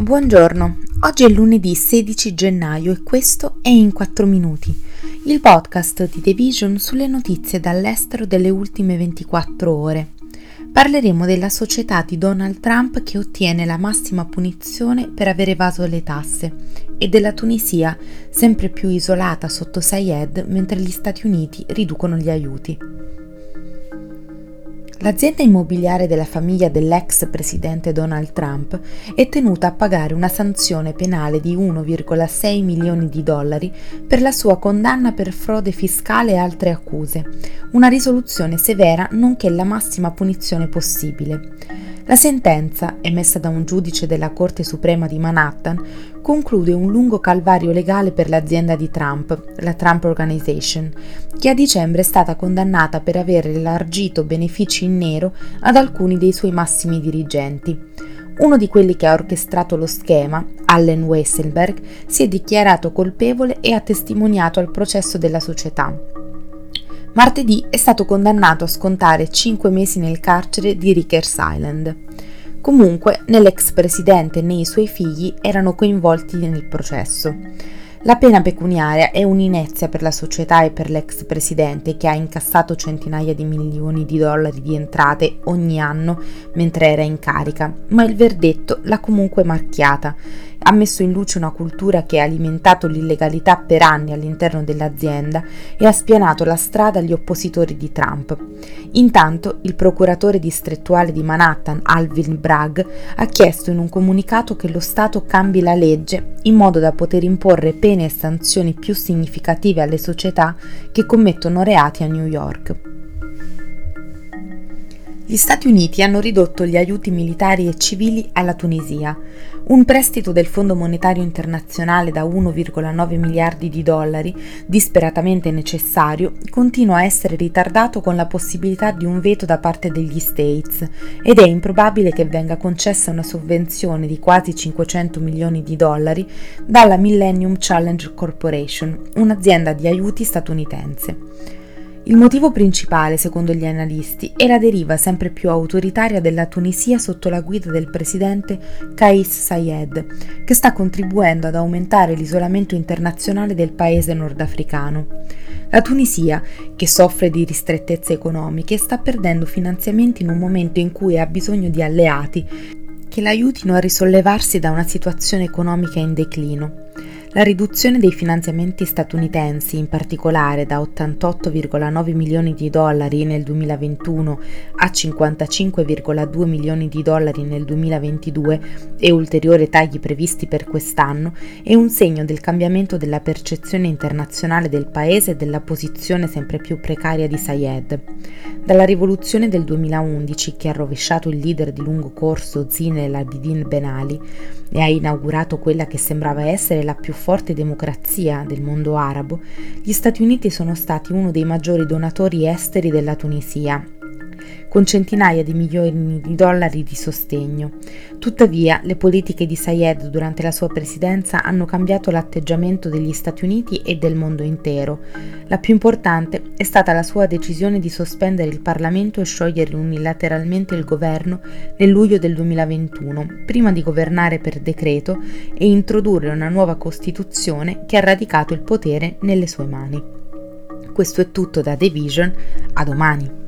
Buongiorno, oggi è lunedì 16 gennaio e questo è In 4 Minuti, il podcast di The Vision sulle notizie dall'estero delle ultime 24 ore. Parleremo della società di Donald Trump che ottiene la massima punizione per aver evaso le tasse e della Tunisia, sempre più isolata sotto Sayed mentre gli Stati Uniti riducono gli aiuti. L'azienda immobiliare della famiglia dell'ex presidente Donald Trump è tenuta a pagare una sanzione penale di 1,6 milioni di dollari per la sua condanna per frode fiscale e altre accuse, una risoluzione severa nonché la massima punizione possibile. La sentenza, emessa da un giudice della Corte Suprema di Manhattan, conclude un lungo calvario legale per l'azienda di Trump, la Trump Organization, che a dicembre è stata condannata per aver elargito benefici in nero ad alcuni dei suoi massimi dirigenti. Uno di quelli che ha orchestrato lo schema, Allen Weisselberg, si è dichiarato colpevole e ha testimoniato al processo della società. Martedì è stato condannato a scontare 5 mesi nel carcere di Rikers Island. Comunque, né l'ex presidente né i suoi figli erano coinvolti nel processo. La pena pecuniaria è un'inezia per la società e per l'ex presidente che ha incassato centinaia di milioni di dollari di entrate ogni anno mentre era in carica, ma il verdetto l'ha comunque marchiata ha messo in luce una cultura che ha alimentato l'illegalità per anni all'interno dell'azienda e ha spianato la strada agli oppositori di Trump. Intanto il procuratore distrettuale di Manhattan, Alvin Bragg, ha chiesto in un comunicato che lo Stato cambi la legge in modo da poter imporre pene e sanzioni più significative alle società che commettono reati a New York. Gli Stati Uniti hanno ridotto gli aiuti militari e civili alla Tunisia. Un prestito del Fondo Monetario Internazionale da 1,9 miliardi di dollari, disperatamente necessario, continua a essere ritardato con la possibilità di un veto da parte degli States ed è improbabile che venga concessa una sovvenzione di quasi 500 milioni di dollari dalla Millennium Challenge Corporation, un'azienda di aiuti statunitense. Il motivo principale, secondo gli analisti, è la deriva sempre più autoritaria della Tunisia sotto la guida del presidente Kais Sayed, che sta contribuendo ad aumentare l'isolamento internazionale del paese nordafricano. La Tunisia, che soffre di ristrettezze economiche, sta perdendo finanziamenti in un momento in cui ha bisogno di alleati che l'aiutino a risollevarsi da una situazione economica in declino. La riduzione dei finanziamenti statunitensi, in particolare da 88,9 milioni di dollari nel 2021 a 55,2 milioni di dollari nel 2022 e ulteriori tagli previsti per quest'anno, è un segno del cambiamento della percezione internazionale del paese e della posizione sempre più precaria di Sayed. Dalla rivoluzione del 2011, che ha rovesciato il leader di lungo corso Zine el Abidin Ben Ali e ha inaugurato quella che sembrava essere la più forte democrazia del mondo arabo, gli Stati Uniti sono stati uno dei maggiori donatori esteri della Tunisia con centinaia di milioni di dollari di sostegno. Tuttavia, le politiche di Sayed durante la sua presidenza hanno cambiato l'atteggiamento degli Stati Uniti e del mondo intero. La più importante è stata la sua decisione di sospendere il Parlamento e sciogliere unilateralmente il governo nel luglio del 2021, prima di governare per decreto e introdurre una nuova Costituzione che ha radicato il potere nelle sue mani. Questo è tutto da The Vision, a domani.